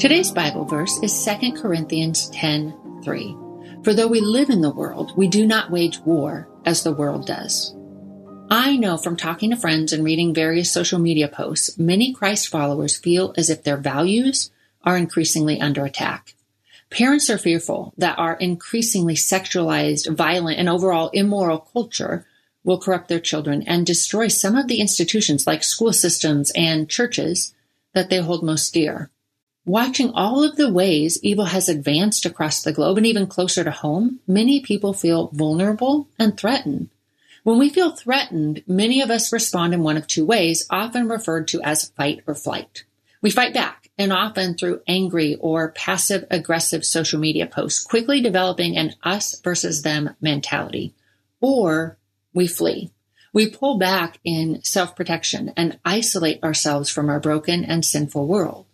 Today's Bible verse is 2 Corinthians 10 3. For though we live in the world, we do not wage war as the world does. I know from talking to friends and reading various social media posts, many Christ followers feel as if their values are increasingly under attack. Parents are fearful that our increasingly sexualized, violent, and overall immoral culture will corrupt their children and destroy some of the institutions like school systems and churches that they hold most dear. Watching all of the ways evil has advanced across the globe and even closer to home, many people feel vulnerable and threatened. When we feel threatened, many of us respond in one of two ways, often referred to as fight or flight. We fight back, and often through angry or passive aggressive social media posts, quickly developing an us versus them mentality. Or we flee. We pull back in self protection and isolate ourselves from our broken and sinful world.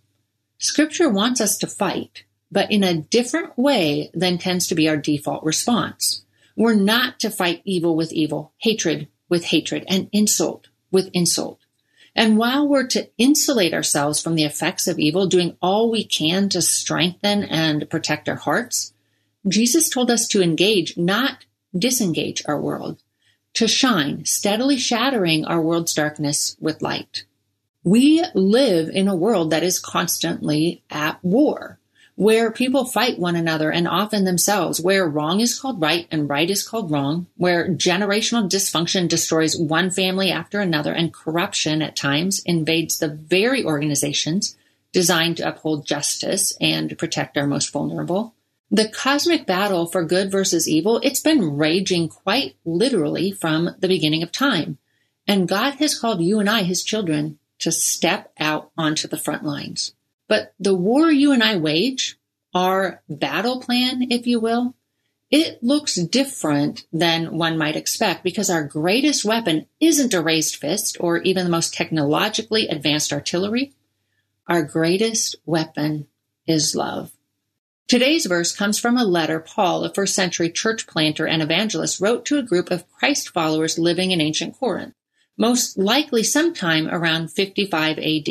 Scripture wants us to fight, but in a different way than tends to be our default response. We're not to fight evil with evil, hatred with hatred, and insult with insult. And while we're to insulate ourselves from the effects of evil, doing all we can to strengthen and protect our hearts, Jesus told us to engage, not disengage our world, to shine, steadily shattering our world's darkness with light. We live in a world that is constantly at war, where people fight one another and often themselves, where wrong is called right and right is called wrong, where generational dysfunction destroys one family after another and corruption at times invades the very organizations designed to uphold justice and protect our most vulnerable. The cosmic battle for good versus evil, it's been raging quite literally from the beginning of time. And God has called you and I, his children, to step out onto the front lines. But the war you and I wage, our battle plan, if you will, it looks different than one might expect because our greatest weapon isn't a raised fist or even the most technologically advanced artillery. Our greatest weapon is love. Today's verse comes from a letter Paul, a first century church planter and evangelist, wrote to a group of Christ followers living in ancient Corinth most likely sometime around 55 AD.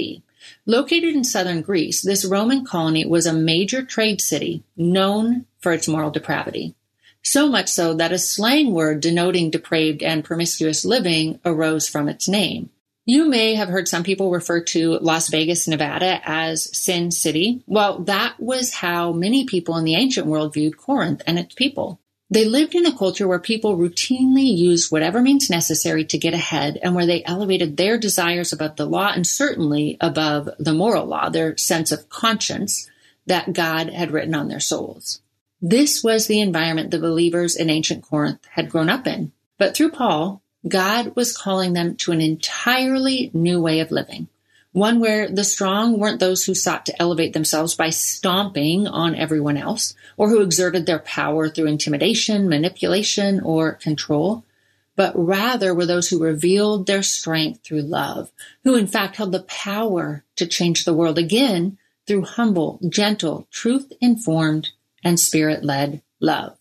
Located in southern Greece, this Roman colony was a major trade city known for its moral depravity. So much so that a slang word denoting depraved and promiscuous living arose from its name. You may have heard some people refer to Las Vegas, Nevada as Sin City. Well, that was how many people in the ancient world viewed Corinth and its people. They lived in a culture where people routinely used whatever means necessary to get ahead and where they elevated their desires above the law and certainly above the moral law, their sense of conscience that God had written on their souls. This was the environment the believers in ancient Corinth had grown up in. But through Paul, God was calling them to an entirely new way of living one where the strong weren't those who sought to elevate themselves by stomping on everyone else, or who exerted their power through intimidation, manipulation, or control, but rather were those who revealed their strength through love, who in fact held the power to change the world again through humble, gentle, truth informed, and spirit led love.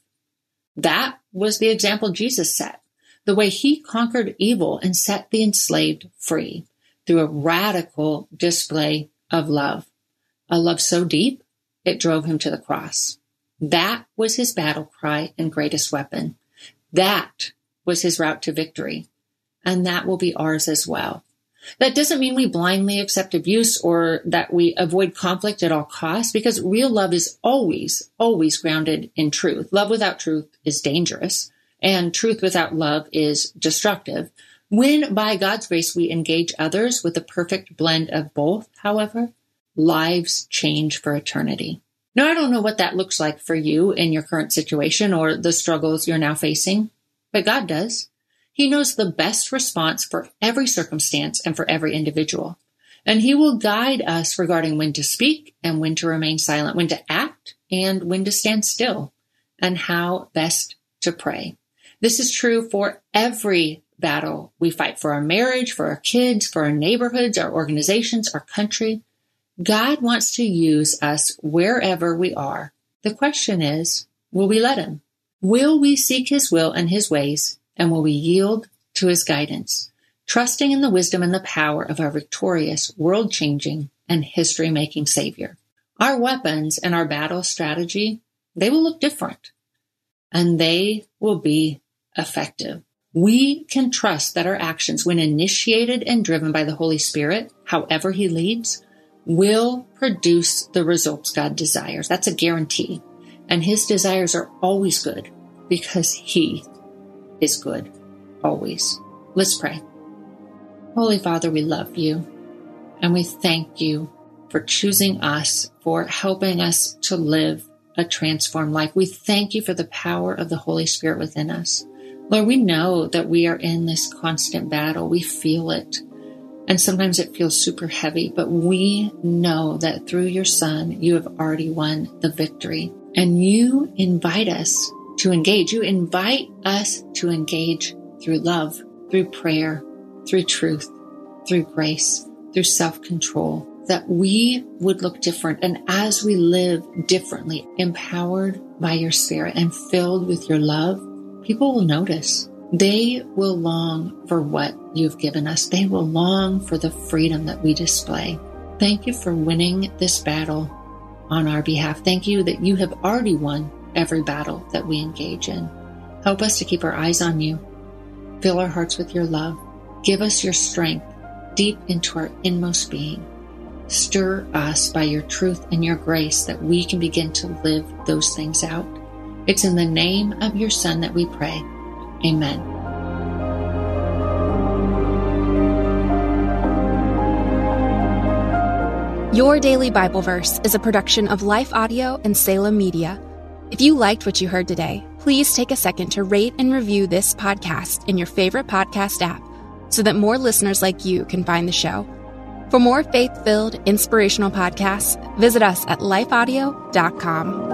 That was the example Jesus set, the way he conquered evil and set the enslaved free through a radical display of love, a love so deep it drove him to the cross. That was his battle cry and greatest weapon. That was his route to victory. And that will be ours as well. That doesn't mean we blindly accept abuse or that we avoid conflict at all costs because real love is always, always grounded in truth. Love without truth is dangerous and truth without love is destructive. When by God's grace we engage others with a perfect blend of both, however, lives change for eternity. Now, I don't know what that looks like for you in your current situation or the struggles you're now facing, but God does. He knows the best response for every circumstance and for every individual. And he will guide us regarding when to speak and when to remain silent, when to act and when to stand still, and how best to pray. This is true for every battle we fight for our marriage, for our kids, for our neighborhoods, our organizations, our country. God wants to use us wherever we are. The question is, will we let him? Will we seek his will and his ways, and will we yield to his guidance, trusting in the wisdom and the power of our victorious, world changing, and history making Savior? Our weapons and our battle strategy, they will look different, and they will be effective. We can trust that our actions, when initiated and driven by the Holy Spirit, however he leads, will produce the results God desires. That's a guarantee. And his desires are always good because he is good always. Let's pray. Holy Father, we love you and we thank you for choosing us, for helping us to live a transformed life. We thank you for the power of the Holy Spirit within us. Lord, we know that we are in this constant battle. We feel it. And sometimes it feels super heavy, but we know that through your son, you have already won the victory. And you invite us to engage. You invite us to engage through love, through prayer, through truth, through grace, through self control, that we would look different. And as we live differently, empowered by your spirit and filled with your love, people will notice. They will long for what you've given us. They will long for the freedom that we display. Thank you for winning this battle on our behalf. Thank you that you have already won every battle that we engage in. Help us to keep our eyes on you. Fill our hearts with your love. Give us your strength deep into our inmost being. Stir us by your truth and your grace that we can begin to live those things out. It's in the name of your Son that we pray. Amen. Your Daily Bible Verse is a production of Life Audio and Salem Media. If you liked what you heard today, please take a second to rate and review this podcast in your favorite podcast app so that more listeners like you can find the show. For more faith filled, inspirational podcasts, visit us at lifeaudio.com.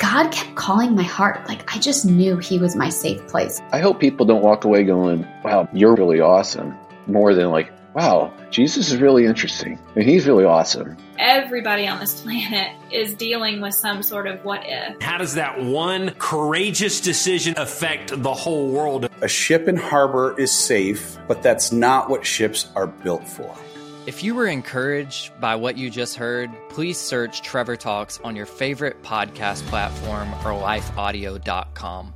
God kept calling my heart. Like I just knew He was my safe place. I hope people don't walk away going, wow, you're really awesome, more than like, wow, Jesus is really interesting and He's really awesome. Everybody on this planet is dealing with some sort of what if. How does that one courageous decision affect the whole world? A ship in harbor is safe, but that's not what ships are built for. If you were encouraged by what you just heard, please search Trevor Talks on your favorite podcast platform or lifeaudio.com.